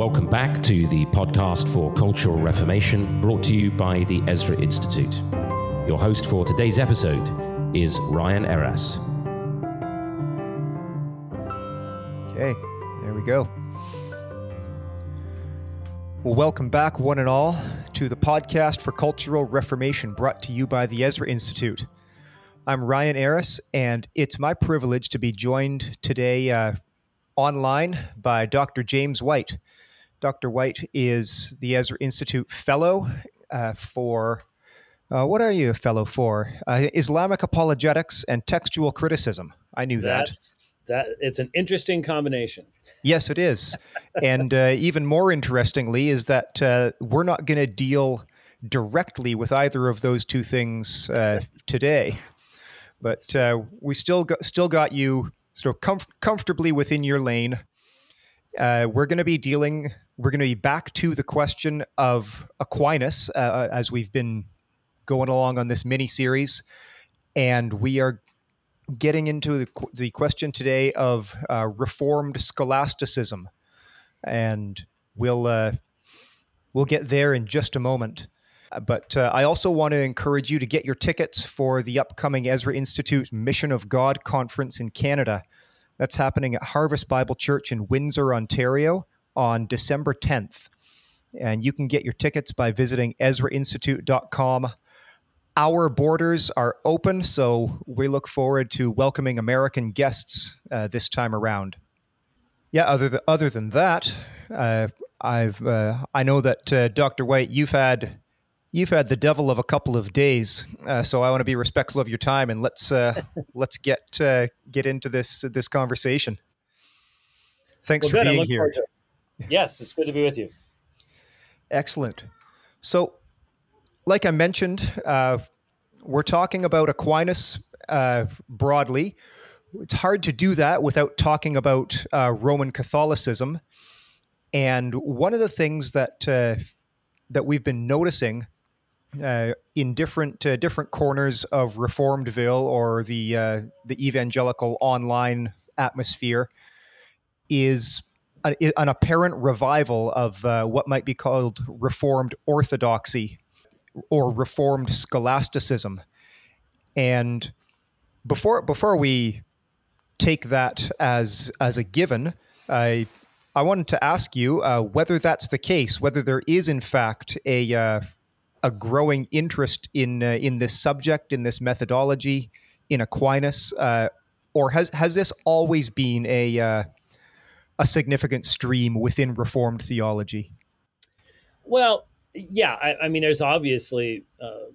Welcome back to the podcast for Cultural Reformation, brought to you by the Ezra Institute. Your host for today's episode is Ryan Eras. Okay, there we go. Well, welcome back, one and all, to the podcast for Cultural Reformation brought to you by the Ezra Institute. I'm Ryan Eras, and it's my privilege to be joined today uh, online by Dr. James White. Dr. White is the Ezra Institute Fellow uh, for, uh, what are you a fellow for? Uh, Islamic Apologetics and Textual Criticism. I knew That's, that. That it's an interesting combination. Yes, it is, and uh, even more interestingly is that uh, we're not going to deal directly with either of those two things uh, today, but we still got, still got you sort of comf- comfortably within your lane. Uh, we're going to be dealing, we're going to be back to the question of Aquinas uh, uh, as we've been going along on this mini series. And we are getting into the, the question today of uh, Reformed scholasticism. And we'll, uh, we'll get there in just a moment. But uh, I also want to encourage you to get your tickets for the upcoming Ezra Institute Mission of God conference in Canada. That's happening at Harvest Bible Church in Windsor, Ontario on December 10th. And you can get your tickets by visiting EzraInstitute.com. Our borders are open, so we look forward to welcoming American guests uh, this time around. Yeah, other, th- other than that, uh, I've uh, I know that uh, Dr. White, you've had You've had the devil of a couple of days, uh, so I want to be respectful of your time and let's uh, let's get uh, get into this this conversation. Thanks well, for good. being here. Yes, it's good to be with you. Excellent. So, like I mentioned, uh, we're talking about Aquinas uh, broadly. It's hard to do that without talking about uh, Roman Catholicism. And one of the things that that we've been noticing uh, in different uh, different corners of Reformedville or the uh, the evangelical online atmosphere is an apparent revival of uh, what might be called Reformed orthodoxy or Reformed scholasticism. And before before we take that as as a given, I I wanted to ask you uh, whether that's the case, whether there is in fact a uh, a growing interest in uh, in this subject, in this methodology, in Aquinas, uh, or has has this always been a uh, a significant stream within Reformed theology? Well, yeah, I, I mean, there's obviously uh,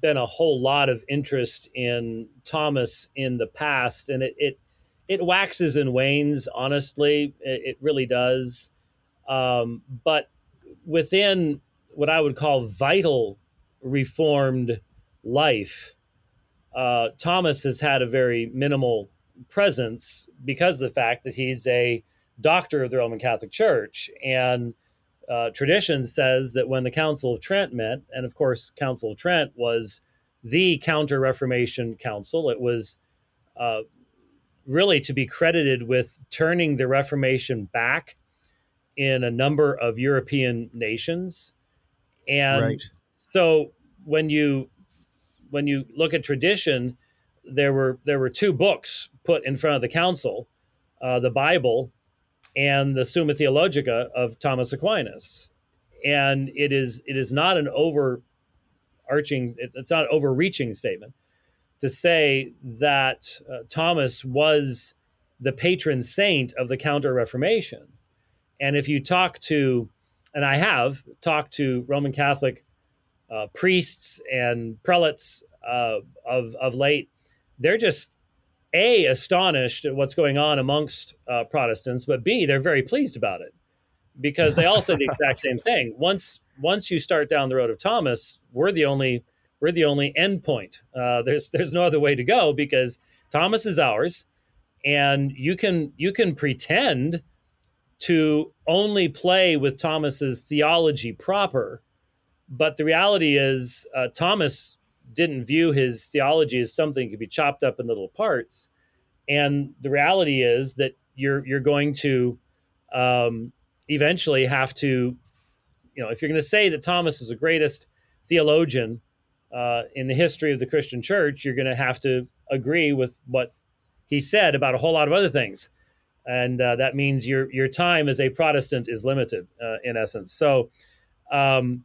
been a whole lot of interest in Thomas in the past, and it it, it waxes and wanes. Honestly, it, it really does. Um, but within what I would call vital reformed life, uh, Thomas has had a very minimal presence because of the fact that he's a doctor of the Roman Catholic Church. And uh, tradition says that when the Council of Trent met, and of course, Council of Trent was the Counter Reformation Council, it was uh, really to be credited with turning the Reformation back in a number of European nations. And right. so when you when you look at tradition, there were there were two books put in front of the council, uh, the Bible and the Summa Theologica of Thomas Aquinas, and it is it is not an overarching it's not overreaching statement to say that uh, Thomas was the patron saint of the Counter Reformation, and if you talk to and I have talked to Roman Catholic uh, priests and prelates uh, of of late. They're just a astonished at what's going on amongst uh, Protestants, but b they're very pleased about it because they all say the exact same thing. Once once you start down the road of Thomas, we're the only we're the only end point. Uh, there's there's no other way to go because Thomas is ours, and you can you can pretend to only play with Thomas's theology proper. But the reality is, uh, Thomas didn't view his theology as something could be chopped up in little parts. And the reality is that you're you're going to um, eventually have to, you know, if you're going to say that Thomas was the greatest theologian uh, in the history of the Christian church, you're going to have to agree with what he said about a whole lot of other things. And uh, that means your your time as a Protestant is limited, uh, in essence. So, um,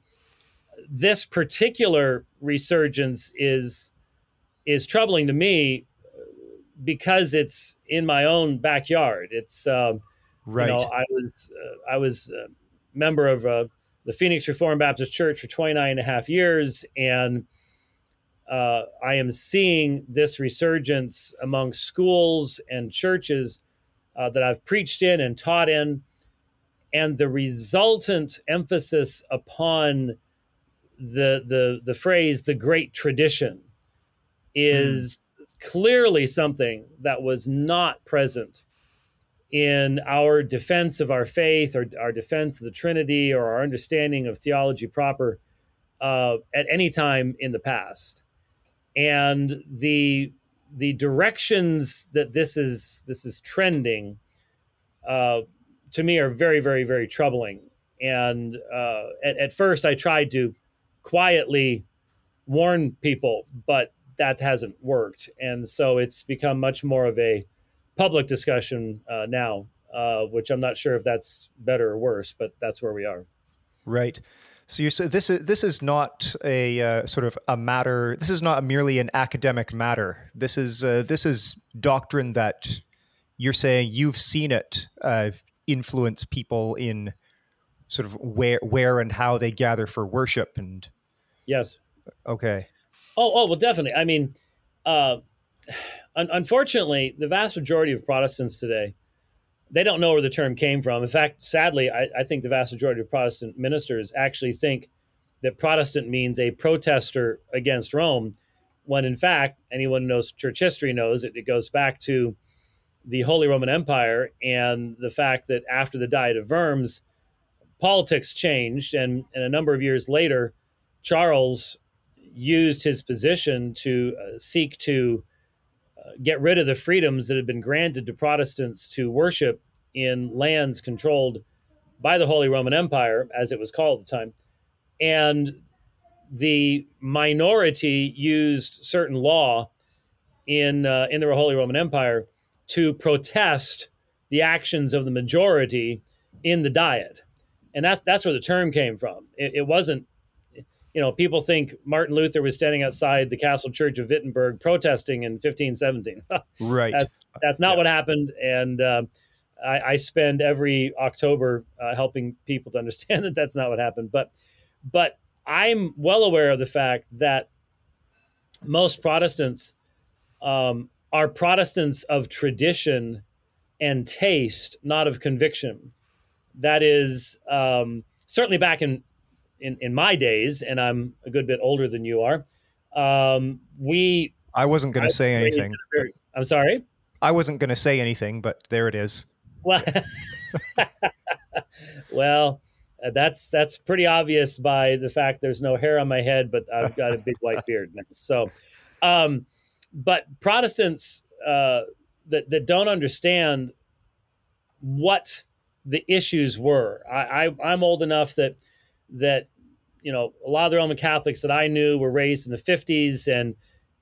this particular resurgence is is troubling to me because it's in my own backyard. It's um, right. You know, I was uh, I was a member of uh, the Phoenix Reformed Baptist Church for 29 and a half years, and uh, I am seeing this resurgence among schools and churches uh, that I've preached in and taught in, and the resultant emphasis upon the the the phrase "the great tradition" is mm. clearly something that was not present in our defense of our faith or our defense of the Trinity or our understanding of theology proper uh, at any time in the past and the the directions that this is this is trending uh, to me are very very very troubling and uh, at, at first i tried to quietly warn people but that hasn't worked and so it's become much more of a public discussion uh, now uh, which i'm not sure if that's better or worse but that's where we are right so you said this is this is not a uh, sort of a matter. This is not merely an academic matter. This is uh, this is doctrine that you're saying you've seen it uh, influence people in sort of where where and how they gather for worship and. Yes. Okay. Oh, oh well, definitely. I mean, uh, un- unfortunately, the vast majority of Protestants today they don't know where the term came from. In fact, sadly, I, I, think the vast majority of Protestant ministers actually think that Protestant means a protester against Rome, when in fact, anyone who knows church history knows it, it goes back to the Holy Roman Empire and the fact that after the Diet of Worms, politics changed, and, and a number of years later, Charles used his position to uh, seek to get rid of the freedoms that had been granted to Protestants to worship in lands controlled by the Holy Roman Empire, as it was called at the time. And the minority used certain law in uh, in the Holy Roman Empire to protest the actions of the majority in the Diet, and that's that's where the term came from. It, it wasn't you know, people think Martin Luther was standing outside the Castle Church of Wittenberg protesting in 1517. right. That's that's not yeah. what happened, and uh, I, I, spend every October uh, helping people to understand that that's not what happened. But but I'm well aware of the fact that most Protestants um, are Protestants of tradition and taste, not of conviction. That is um, certainly back in in, in my days, and I'm a good bit older than you are, um, we. I wasn't going to say anything. Very, I'm sorry. I wasn't going to say anything, but there it is. Well, well, uh, that's that's pretty obvious by the fact there's no hair on my head, but I've got a big white beard now. So, um, but Protestants uh, that that don't understand what the issues were. I, I I'm old enough that that you know a lot of the Roman Catholics that I knew were raised in the 50s and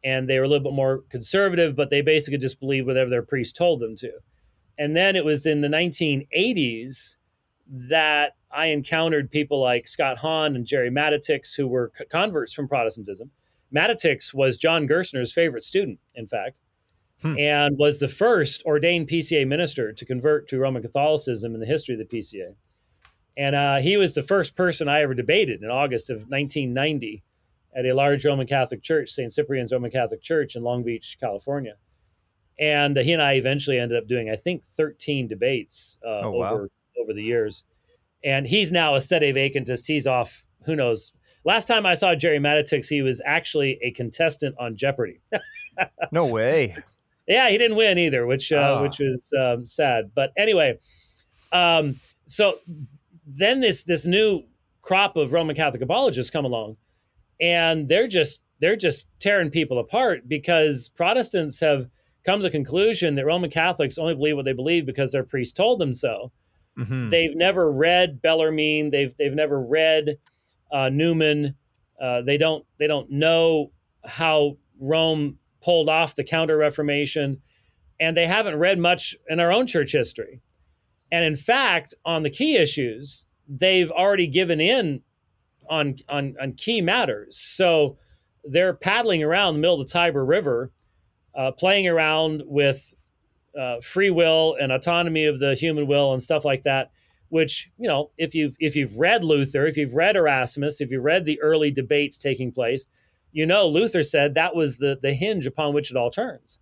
and they were a little bit more conservative, but they basically just believed whatever their priest told them to. And then it was in the 1980s that I encountered people like Scott Hahn and Gerry Matatics, who were converts from Protestantism. Matatics was John Gerstner's favorite student, in fact, hmm. and was the first ordained PCA minister to convert to Roman Catholicism in the history of the PCA. And uh, he was the first person I ever debated in August of 1990 at a large Roman Catholic church, St. Cyprian's Roman Catholic Church in Long Beach, California. And uh, he and I eventually ended up doing, I think, 13 debates uh, oh, wow. over over the years. And he's now a sede vacantist. He's off. Who knows? Last time I saw Gerry Matatics, he was actually a contestant on Jeopardy. no way. Yeah, he didn't win either, which uh, oh. which was um, sad. But anyway, um, so then this this new crop of Roman Catholic apologists come along, and they're just they're just tearing people apart because Protestants have come to the conclusion that Roman Catholics only believe what they believe because their priest told them so. Mm-hmm. They've never read Bellarmine. They've they've never read uh, Newman. Uh, they don't they don't know how Rome pulled off the Counter Reformation, and they haven't read much in our own church history. And in fact, on the key issues, they've already given in on on on key matters. So they're paddling around the middle of the Tiber River, uh, playing around with uh, free will and autonomy of the human will and stuff like that. Which you know, if you've if you've read Luther, if you've read Erasmus, if you've read the early debates taking place, you know Luther said that was the the hinge upon which it all turns.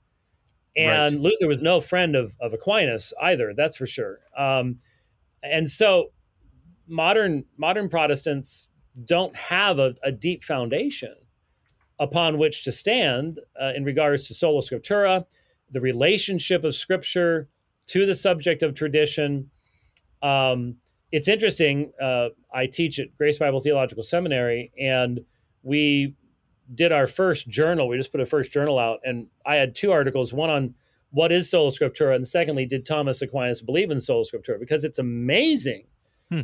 And right. Luther was no friend of of Aquinas either. That's for sure. Um, and so modern modern Protestants don't have a, a deep foundation upon which to stand uh, in regards to sola scriptura, the relationship of scripture to the subject of tradition. Um, it's interesting. Uh, I teach at Grace Bible Theological Seminary, and we did our first journal. We just put a first journal out, and I had two articles one on what is sola scriptura, and secondly, did Thomas Aquinas believe in sola scriptura? Because it's amazing hmm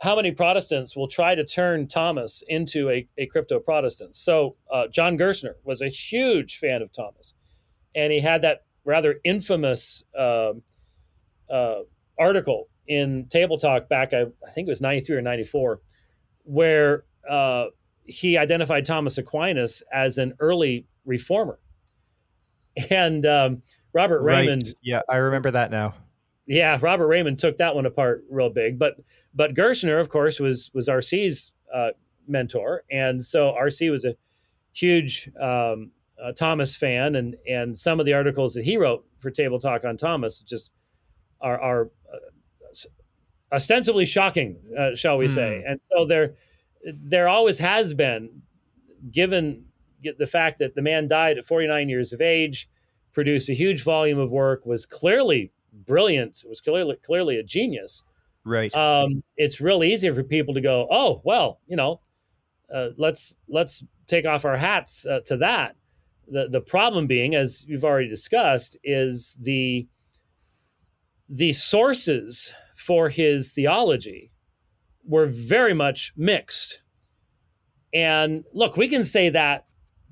how many Protestants will try to turn Thomas into a, a crypto Protestant? So, uh, John Gerstner was a huge fan of Thomas, and he had that rather infamous uh, uh, article in Table Talk back, I, I, think it was 93 or 94, where uh, he identified Thomas Aquinas as an early reformer. And um, Robert. Right. Yeah, I remember that now. Yeah, Robert Reymond took that one apart real big. But but Gerstner, of course, was was RC's uh, mentor, and so RC was a huge um, uh, Thomas fan, and and some of the articles that he wrote for Table Talk on Thomas just are are uh, ostensibly shocking, uh, shall we hmm. say? And so there there always has been, given the fact that the man died at 49 years of age, produced a huge volume of work, was clearly brilliant, was clearly clearly a genius. Right. Um, it's real easy for people to go, oh well, you know, uh, let's let's take off our hats uh, to that. The the problem being, as you've already discussed, is the the sources for his theology were very much mixed. And look, we can say that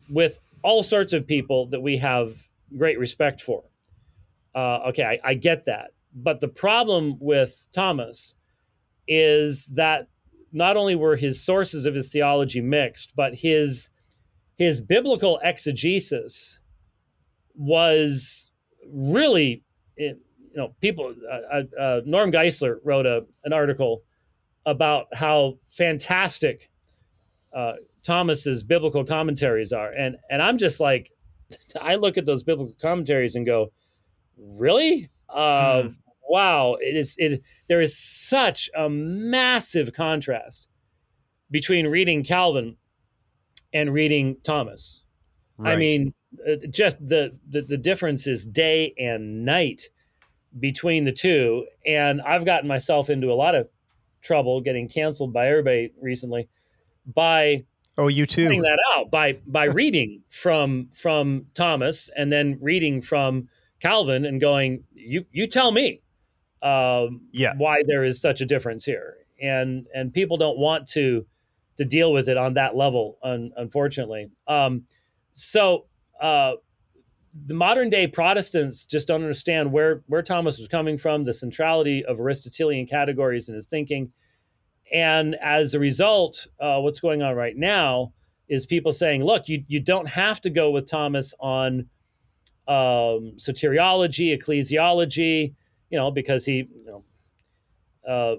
with all sorts of people that we have great respect for. Uh, okay, I, I get that. But the problem with Thomas is that not only were his sources of his theology mixed, but his his biblical exegesis was really, you know, people. Uh, uh, uh, Norm Geisler wrote a, an article about how fantastic uh, Thomas's biblical commentaries are, and and I'm just like, I look at those biblical commentaries and go, really? Uh, mm. Wow, it is. It there is such a massive contrast between reading Calvin and reading Thomas. Right. I mean, uh, just the, the the difference is day and night between the two, and I've gotten myself into a lot of trouble getting canceled by everybody recently by oh you too. putting that out by by reading from from Thomas and then reading from Calvin and going, you you tell me, um, yeah, why there is such a difference here, and and people don't want to to deal with it on that level, un, unfortunately. Um, so uh, the modern day Protestants just don't understand where where Thomas was coming from, the centrality of Aristotelian categories in his thinking, and as a result, uh, what's going on right now is people saying, look, you you don't have to go with Thomas on um, soteriology, ecclesiology, you know, because he, you know, uh,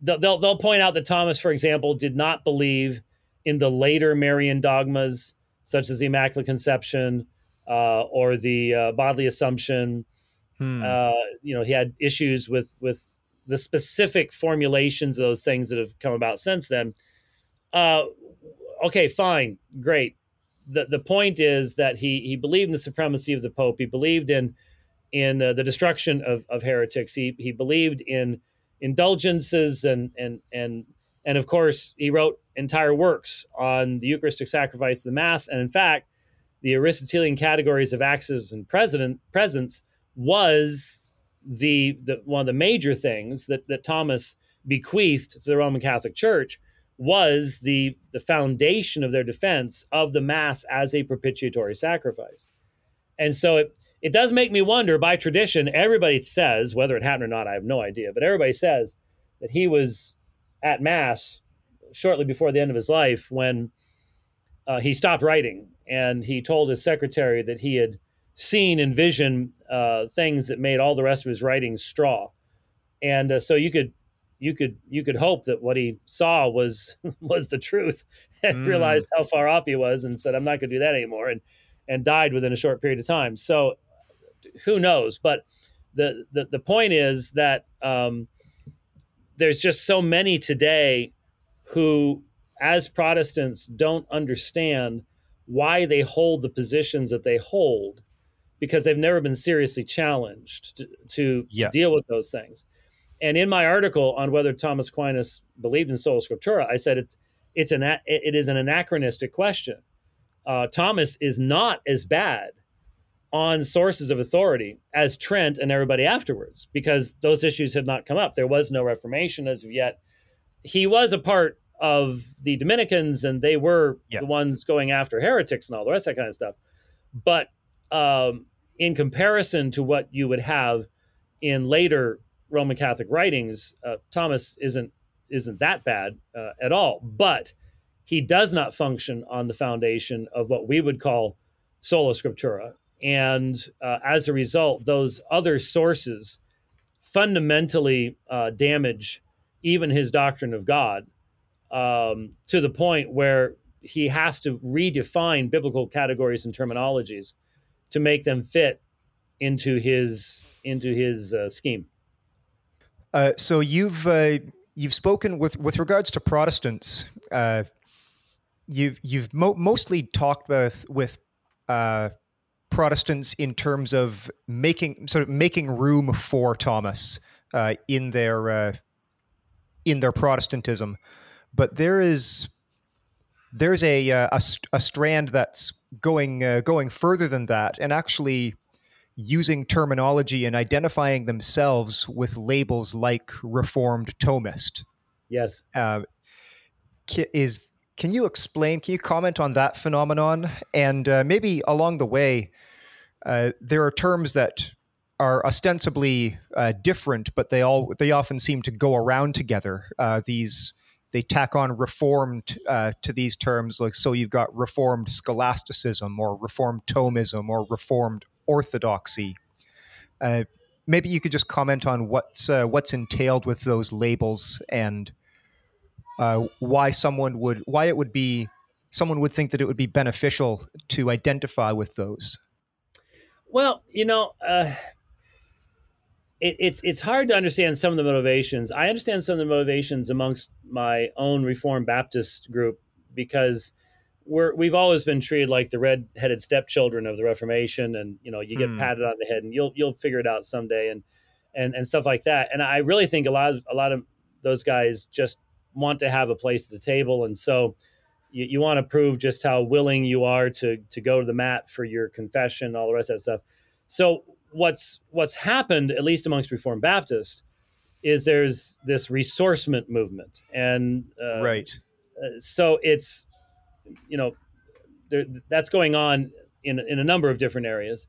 they'll, they'll point out that Thomas, for example, did not believe in the later Marian dogmas, such as the Immaculate Conception uh, or the uh, bodily assumption. Hmm. Uh, you know, he had issues with with the specific formulations of those things that have come about since then. Uh, okay, fine, great the the point is that he he believed in the supremacy of the Pope. He believed in in uh, the destruction of, of heretics. He he believed in indulgences and and and and of course he wrote entire works on the Eucharistic sacrifice, the Mass, and in fact, the Aristotelian categories of access and president presence was the, the one of the major things that, that Thomas bequeathed to the Roman Catholic Church was the the foundation of their defense of the mass as a propitiatory sacrifice. And so it it does make me wonder by tradition everybody says whether it happened or not I have no idea but everybody says that he was at mass shortly before the end of his life when uh, he stopped writing and he told his secretary that he had seen and vision uh, things that made all the rest of his writings straw. And uh, so you could you could you could hope that what he saw was was the truth and mm. realized how far off he was and said i'm not going to do that anymore and and died within a short period of time. So who knows? But the the, the point is that um, there's just so many today who as protestants don't understand why they hold the positions that they hold because they've never been seriously challenged to, to, yeah. to deal with those things and in my article on whether Thomas Aquinas believed in sola scriptura, I said it's it's an it is an anachronistic question. Uh, Thomas is not as bad on sources of authority as Trent and everybody afterwards because those issues had not come up. There was no Reformation as of yet. He was a part of the Dominicans, and they were the ones going after heretics and all the rest of that kind of stuff. But um, in comparison to what you would have in later Roman Catholic writings, uh, Thomas isn't isn't that bad uh, at all. But he does not function on the foundation of what we would call sola scriptura, and uh, as a result, those other sources fundamentally uh, damage even his doctrine of God um, to the point where he has to redefine biblical categories and terminologies to make them fit into his into his uh, scheme. Uh, so you've uh, you've spoken with with regards to Protestants. Uh, you've you've mo- mostly talked with with uh, Protestants in terms of making sort of making room for Thomas uh, in their in their Protestantism, but there is there's a a, a strand that's going going further than that, and actually using terminology and identifying themselves with labels like Reformed Thomist. Yes. Uh, is can you explain? Can you comment on that phenomenon? And uh, maybe along the way, uh, there are terms that are ostensibly uh, different, but they all they often seem to go around together. Uh, these they tack on reformed uh, to these terms, like so you've got reformed scholasticism or reformed Thomism or reformed orthodoxy. Uh, maybe you could just comment on what's uh, what's entailed with those labels and uh, why someone would why it would be someone would think that it would be beneficial to identify with those. Well, you know, uh, it, it's it's hard to understand some of the motivations. I understand some of the motivations amongst my own Reformed Baptist group because we're we've always been treated like the red-headed stepchildren of the Reformation, and you know you get hmm. patted on the head, and you'll you'll figure it out someday, and and and stuff like that. And I really think a lot of a lot of those guys just want to have a place at the table, and so you, you want to prove just how willing you are to to go to the mat for your confession, all the rest of that stuff. So what's what's happened, at least amongst Reformed Baptists, is there's this ressourcement movement, and uh, right. Uh, so it's you know, there, that's going on in in a number of different areas.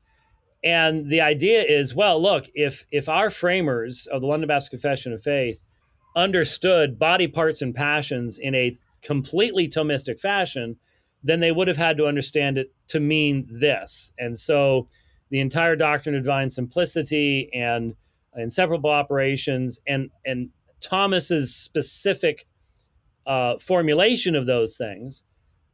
And the idea is, well, look, if if our framers of the London Baptist Confession of Faith understood body parts and passions in a completely Thomistic fashion, then they would have had to understand it to mean this. And so the entire doctrine of divine simplicity and inseparable operations and and Thomas's specific uh, formulation of those things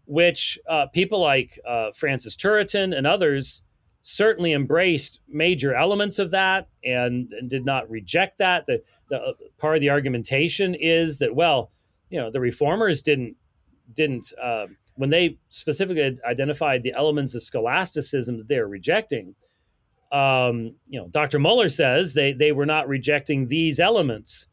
which uh, people like uh, Francis Turretin and others certainly embraced major elements of that and, and did not reject that. The, the uh, part of the argumentation is that well, you know, the reformers didn't didn't uh, when they specifically identified the elements of scholasticism that they were rejecting. Um, you know, Dr. Muller says they they were not rejecting these elements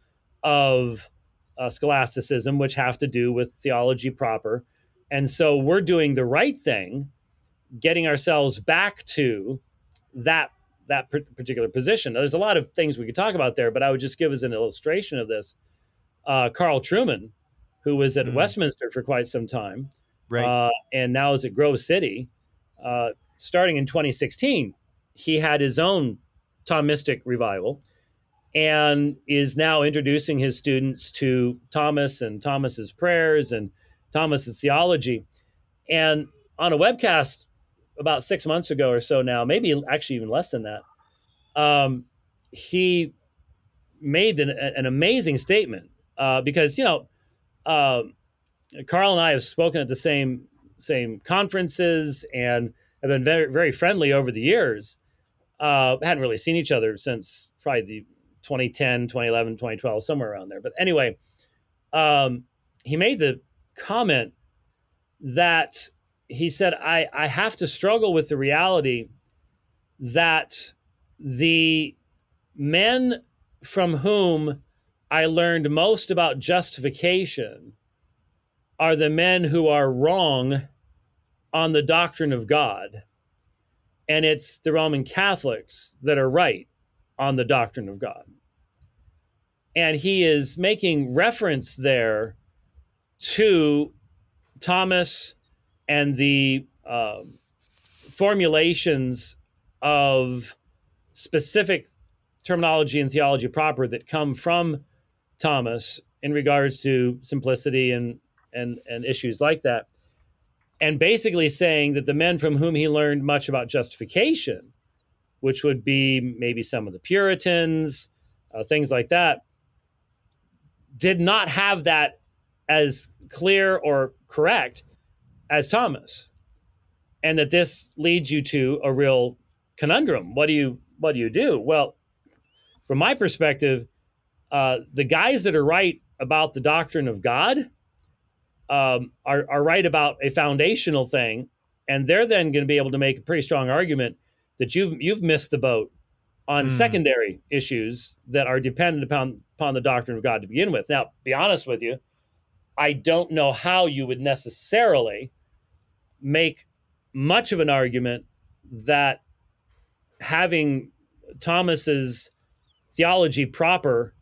of uh, scholasticism, which have to do with theology proper and so we're doing the right thing, getting ourselves back to that that particular position. Now, there's a lot of things we could talk about there, but I would just give as an illustration of this. Uh, Carl Trueman, who was at mm. Westminster for quite some time, right. Uh, and now is at Grove City. Uh, starting in 2016, he had his own Thomistic revival and is now introducing his students to Thomas and Thomas's prayers and Thomas's theology. And on a webcast about six months ago or so now, maybe actually even less than that, um, he made an, an amazing statement uh, because you know uh, Carl and I have spoken at the same same conferences and have been very very friendly over the years. Uh, hadn't really seen each other since probably the 2010, 2011, 2012, somewhere around there. But anyway, um, he made the comment that he said, I, I have to struggle with the reality that the men from whom I learned most about justification are the men who are wrong on the doctrine of God. And it's the Roman Catholics that are right on the doctrine of God. And he is making reference there to Thomas and the uh, formulations of specific terminology and theology proper that come from Thomas in regards to simplicity and and and issues like that and basically saying that the men from whom he learned much about justification which would be maybe some of the Puritans, uh, things like that, did not have that as clear or correct as Thomas. And that this leads you to a real conundrum. What do you what do you do? Well, from my perspective, uh, the guys that are right about the doctrine of God um, are, are right about a foundational thing, and they're then going to be able to make a pretty strong argument that you've you've missed the boat on mm. secondary issues that are dependent upon upon the doctrine of God to begin with. Now, be honest with you, I don't know how you would necessarily make much of an argument that having Thomas's theology proper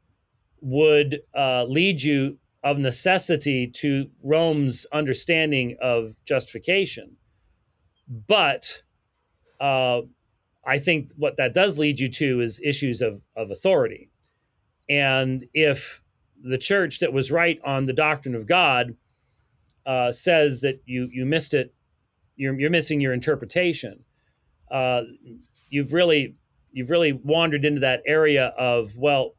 would uh, lead you of necessity to Rome's understanding of justification. But uh, I think what that does lead you to is issues of, of authority. And if the church that was right on the doctrine of God uh, says that you you missed it, you're, you're missing your interpretation. Uh, you've really you've really wandered into that area of well,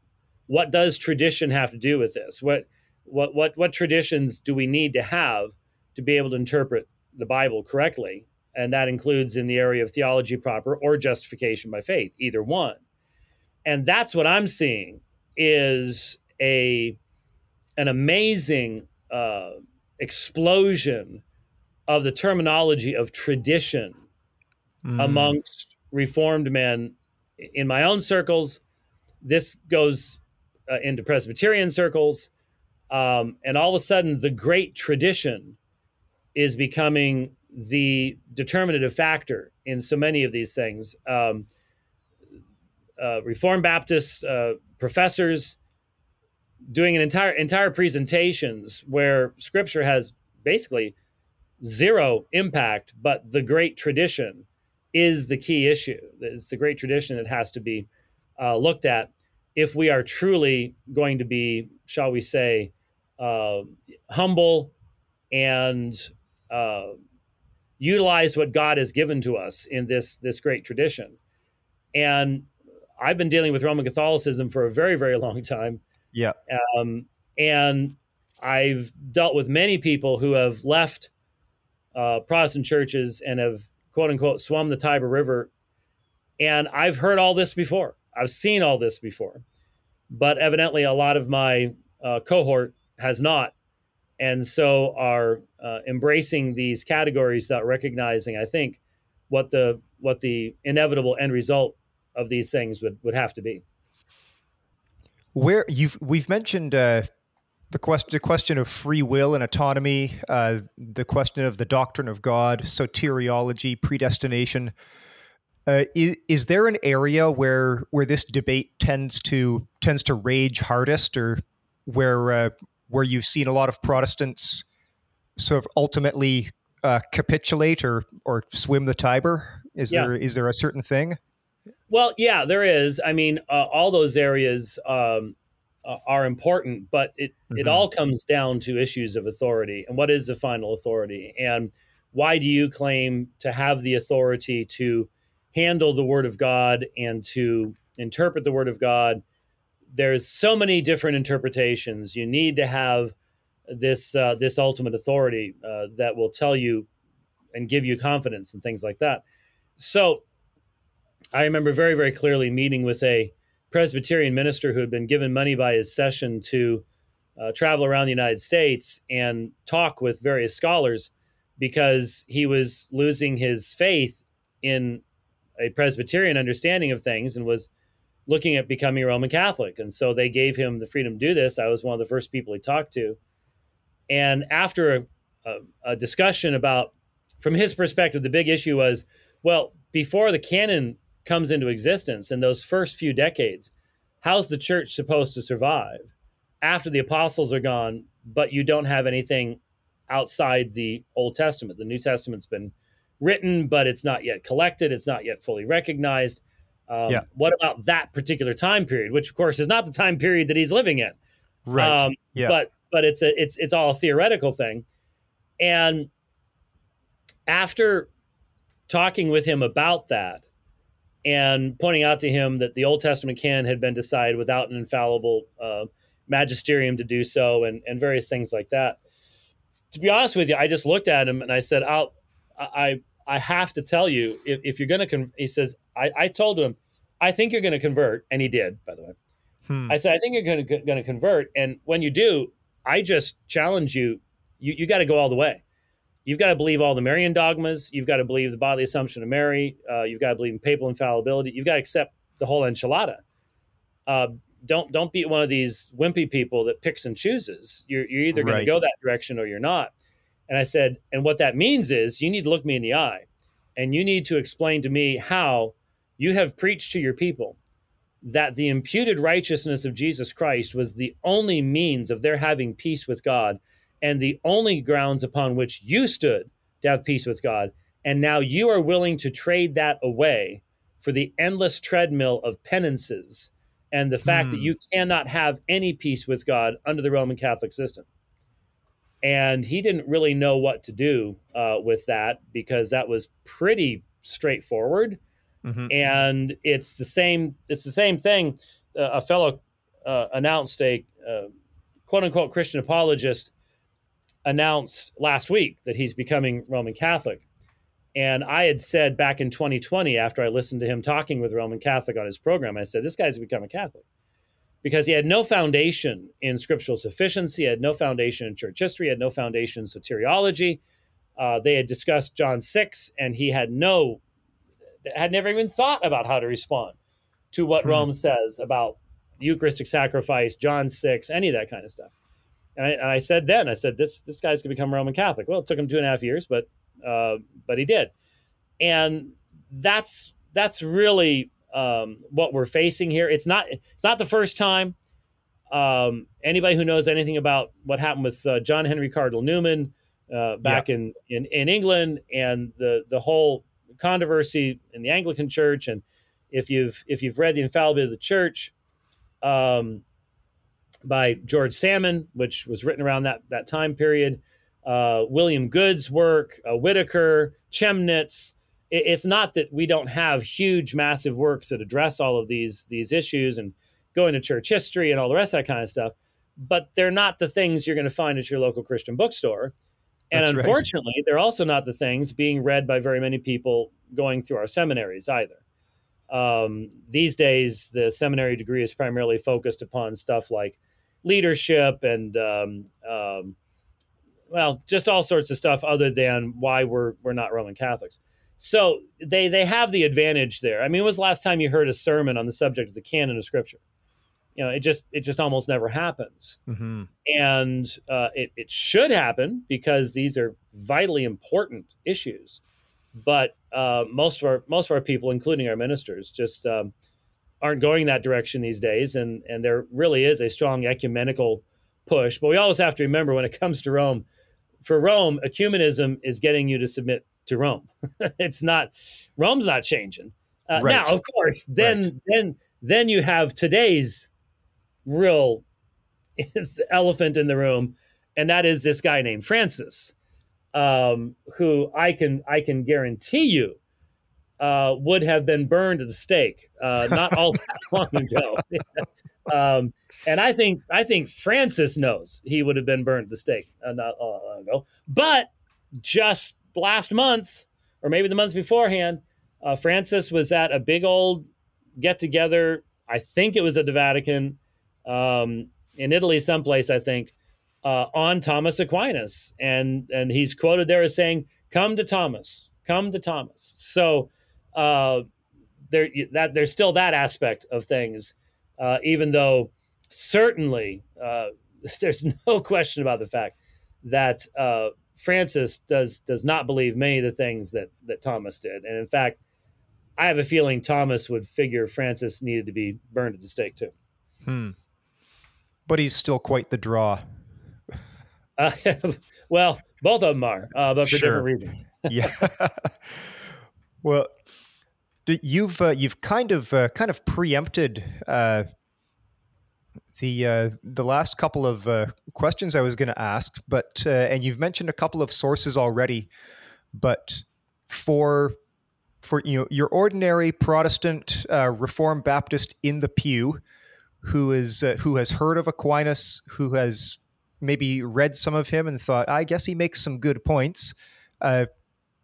what does tradition have to do with this? What what what what traditions do we need to have to be able to interpret the Bible correctly? and that includes in the area of theology proper or justification by faith either one and that's what i'm seeing is a an amazing uh, explosion of the terminology of tradition mm. amongst reformed men in my own circles this goes uh, into presbyterian circles um, and all of a sudden the great tradition is becoming the determinative factor in so many of these things. Um, uh, Reformed Baptist uh, professors doing an entire entire presentations where Scripture has basically zero impact, but the great tradition is the key issue. It's the great tradition that has to be uh, looked at if we are truly going to be, shall we say, uh, humble and uh, utilize what God has given to us in this this great tradition. And I've been dealing with Roman Catholicism for a very very long time. Yeah. Um, and I've dealt with many people who have left uh, Protestant churches and have quote unquote swum the Tiber River. And I've heard all this before. I've seen all this before. But evidently, a lot of my uh, cohort has not and so are uh, embracing these categories without recognizing, I think, what the what the inevitable end result of these things would would have to be. Where you've we've mentioned uh, the question the question of free will and autonomy, uh, the question of the doctrine of God, soteriology, predestination. Uh, is, is there an area where where this debate tends to tends to rage hardest, or where uh, where you've seen a lot of Protestants sort of ultimately uh, capitulate or or swim the Tiber? Is Yeah. there is there a certain thing? Well, yeah, there is. I mean, uh, all those areas um, uh, are important, but it it Mhm. all comes down to issues of authority and what is the final authority, and why do you claim to have the authority to handle the Word of God and to interpret the Word of God? There's so many different interpretations. You need to have this uh, this ultimate authority uh, that will tell you and give you confidence and things like that. So I remember very, very clearly meeting with a Presbyterian minister who had been given money by his session to uh, travel around the United States and talk with various scholars because he was losing his faith in a Presbyterian understanding of things and was looking at becoming a Roman Catholic. And so they gave him the freedom to do this. I was one of the first people he talked to. And after a, a, a discussion about, from his perspective, the big issue was well, before the canon comes into existence in those first few decades, how's the church supposed to survive after the apostles are gone, but you don't have anything outside the Old Testament? The New Testament's been written, but it's not yet collected, it's not yet fully recognized. Um, Yeah. What about that particular time period, which of course is not the time period that he's living in? Right? Um, yeah. But but it's a it's it's all a theoretical thing. And after talking with him about that and pointing out to him that the Old Testament canon had been decided without an infallible uh, magisterium to do so and, and various things like that. To be honest with you, I just looked at him and I said, I'll, I, I have to tell you, if, if you're going to, con-, he says, I, I told him, I think you're going to convert. And he did, by the way. Hmm. I said, I think you're going to going to convert, and when you do, I just challenge you. You you got to go all the way. You've got to believe all the Marian dogmas. You've got to believe the bodily assumption of Mary. Uh, you've got to believe in papal infallibility. You've got to accept the whole enchilada. Uh, don't don't be one of these wimpy people that picks and chooses. You're you're either going Right. to go that direction or you're not. And I said, and what that means is you need to look me in the eye, and you need to explain to me how you have preached to your people that the imputed righteousness of Jesus Christ was the only means of their having peace with God and the only grounds upon which you stood to have peace with God. And now you are willing to trade that away for the endless treadmill of penances and the fact that Hmm. you cannot have any peace with God under the Roman Catholic system. And he didn't really know what to do uh, with that because that was pretty straightforward. Mhm. and it's the same it's the same thing uh, a fellow uh, announced a uh, quote unquote christian apologist announced last week that he's becoming roman catholic. And i had said back in 2020 after i listened to him talking with roman catholic on his program i said this guy's becoming catholic because he had no foundation in scriptural sufficiency he had no foundation in church history he had no foundation in soteriology uh, they had discussed john 6 and he had no had never even thought about how to respond to what Hmm. Rome says about the Eucharistic sacrifice, John six, any of that kind of stuff. And I, and I said then, I said this this guy's gonna become Roman Catholic. Well, it took him two and a half years, but uh, but he did, and that's that's really um, what we're facing here. It's not it's not the first time. Um, anybody who knows anything about what happened with uh, John Henry Cardinal Newman uh, back in, in in England and the the whole controversy in the Anglican Church, and if you've if you've read the Infallibility of the Church um, by George Salmon, which was written around that that time period, uh, William Goode's work, uh, Whitaker, Chemnitz. It, it's not that we don't have huge, massive works that address all of these these issues and go into church history and all the rest of that kind of stuff, but they're not the things you're going to find at your local Christian bookstore. And That's right. unfortunately, they're also not the things being read by very many people going through our seminaries either. Um, these days, the seminary degree is primarily focused upon stuff like leadership and, um, um, well, just all sorts of stuff other than why we're we're not Roman Catholics. So they they have the advantage there. I mean, when was the last time you heard a sermon on the subject of the canon of Scripture? You know, it just it just almost never happens Mhm. and uh, it, it should happen because these are vitally important issues. but uh, most of our most of our people, including our ministers, just um, aren't going that direction these days, and and there really is a strong ecumenical push. But we always have to remember when it comes to Rome, for Rome, ecumenism is getting you to submit to Rome. it's not Rome's not changing. Uh, right. Now, of course, then right. then then you have today's real elephant in the room, and that is this guy named Francis, um, who I can I can guarantee you uh, would have been burned at the stake uh, not all that long ago. um, and I think I think Francis knows he would have been burned at the stake uh, not all long ago. But just last month, or maybe the month beforehand, uh, Francis was at a big old get together. I think it was at the Vatican um, in Italy, someplace. I think uh, on Thomas Aquinas, and and he's quoted there as saying, "Come to Thomas, come to Thomas." So uh, there that there's still that aspect of things, uh, even though certainly uh, there's no question about the fact that uh, Francis does does not believe many of the things that that Thomas did, and in fact, I have a feeling Thomas would figure Francis needed to be burned at the stake too. Hmm. But he's still quite the draw. Uh, well, both of them are, uh, but for sure. different reasons. yeah. well, you've uh, you've kind of uh, kind of preempted uh, the uh, the last couple of uh, questions I was going to ask, but uh, and you've mentioned a couple of sources already, but for for you know your ordinary Protestant Reformed Baptist in the pew, who is who has heard of Aquinas, who has maybe read some of him and thought, I guess he makes some good points.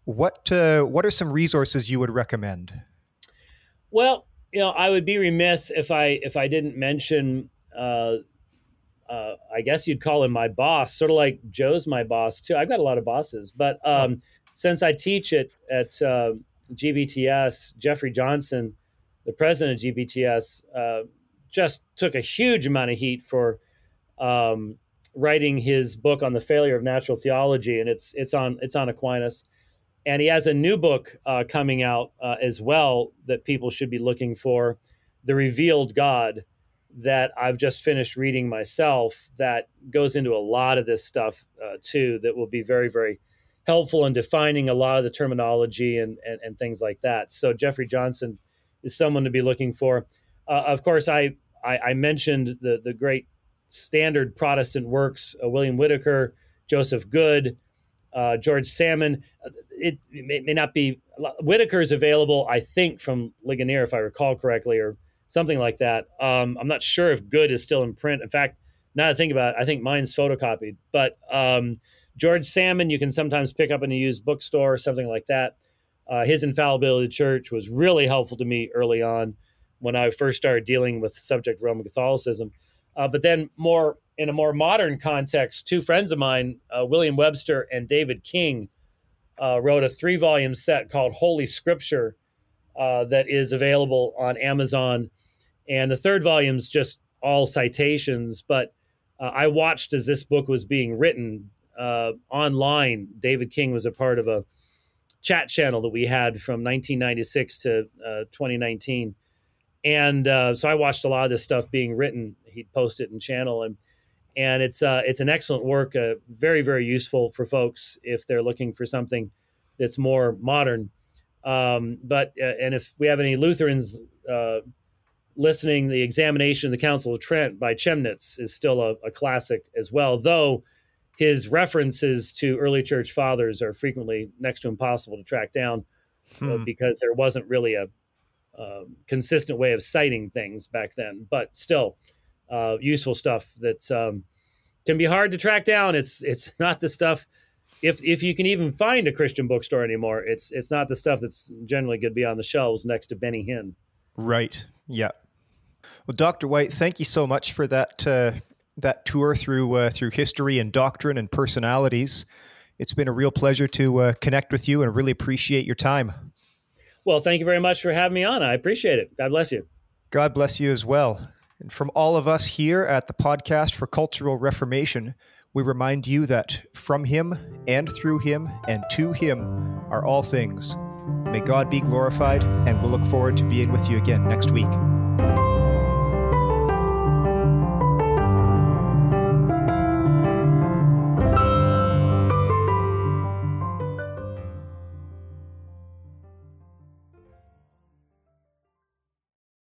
what what are some resources you would recommend? Well, you know, I would be remiss if I if I didn't mention. Uh, uh, I guess you'd call him my boss, sort of like Joe's my boss too. I've got a lot of bosses, but um, since I teach it at uh, GBTS, Jeffrey Johnson, the president of GBTS, uh, just took a huge amount of heat for um, writing his book on the failure of natural theology, and it's it's on it's on Aquinas. And he has a new book uh, coming out uh, as well that people should be looking for the revealed god that i've just finished reading myself that goes into a lot of this stuff uh, too that will be very very helpful in defining a lot of the terminology and, and, and things like that so jeffrey johnson is someone to be looking for uh, of course I, I, I mentioned the, the great standard protestant works uh, william whitaker joseph Goode uh, George Salmon. It, it may, may, not be. Whitaker is available, I think, from Ligonier, if I recall correctly, or something like that. Um, I'm not sure if Goode is still in print. In fact, now to think about it, I think mine's photocopied. But um, George Salmon, you can sometimes pick up in a used bookstore or something like that. Uh, his Infallibility Church was really helpful to me early on when I first started dealing with the subject of Roman Catholicism. Uh, but then more in a more modern context, two friends of mine, uh, William Webster and David King, uh, wrote a three volume set called Holy Scripture uh, that is available on Amazon. And the third volume is just all citations. But uh, I watched as this book was being written uh, online. David King was a part of a chat channel that we had from 1996 to 2019 and uh, so I watched a lot of this stuff being written. He'd post it in channel, and and it's uh, it's an excellent work, uh, very very useful for folks if they're looking for something that's more modern. Um, but uh, and if we have any Lutherans uh, listening, the examination of the Council of Trent by Chemnitz is still a, a classic as well, though his references to early church fathers are frequently next to impossible to track down uh, hmm. because there wasn't really a um, consistent way of citing things back then, but still uh, useful stuff that um, can be hard to track down. It's it's not the stuff if if you can even find a Christian bookstore anymore. It's it's not the stuff that's generally going to be on the shelves next to Benny Hinn. Right. Yeah. Well, Dr. White, thank you so much for that uh, that tour through uh, through history and doctrine and personalities. It's been a real pleasure to uh, connect with you and really appreciate your time. Well, thank you very much for having me on. I appreciate it. God bless you. God bless you as well. And from all of us here at the Podcast for Cultural Reformation, We remind you that from him and through him and to him are all things. May God be glorified, and we'll look forward to being with you again next week.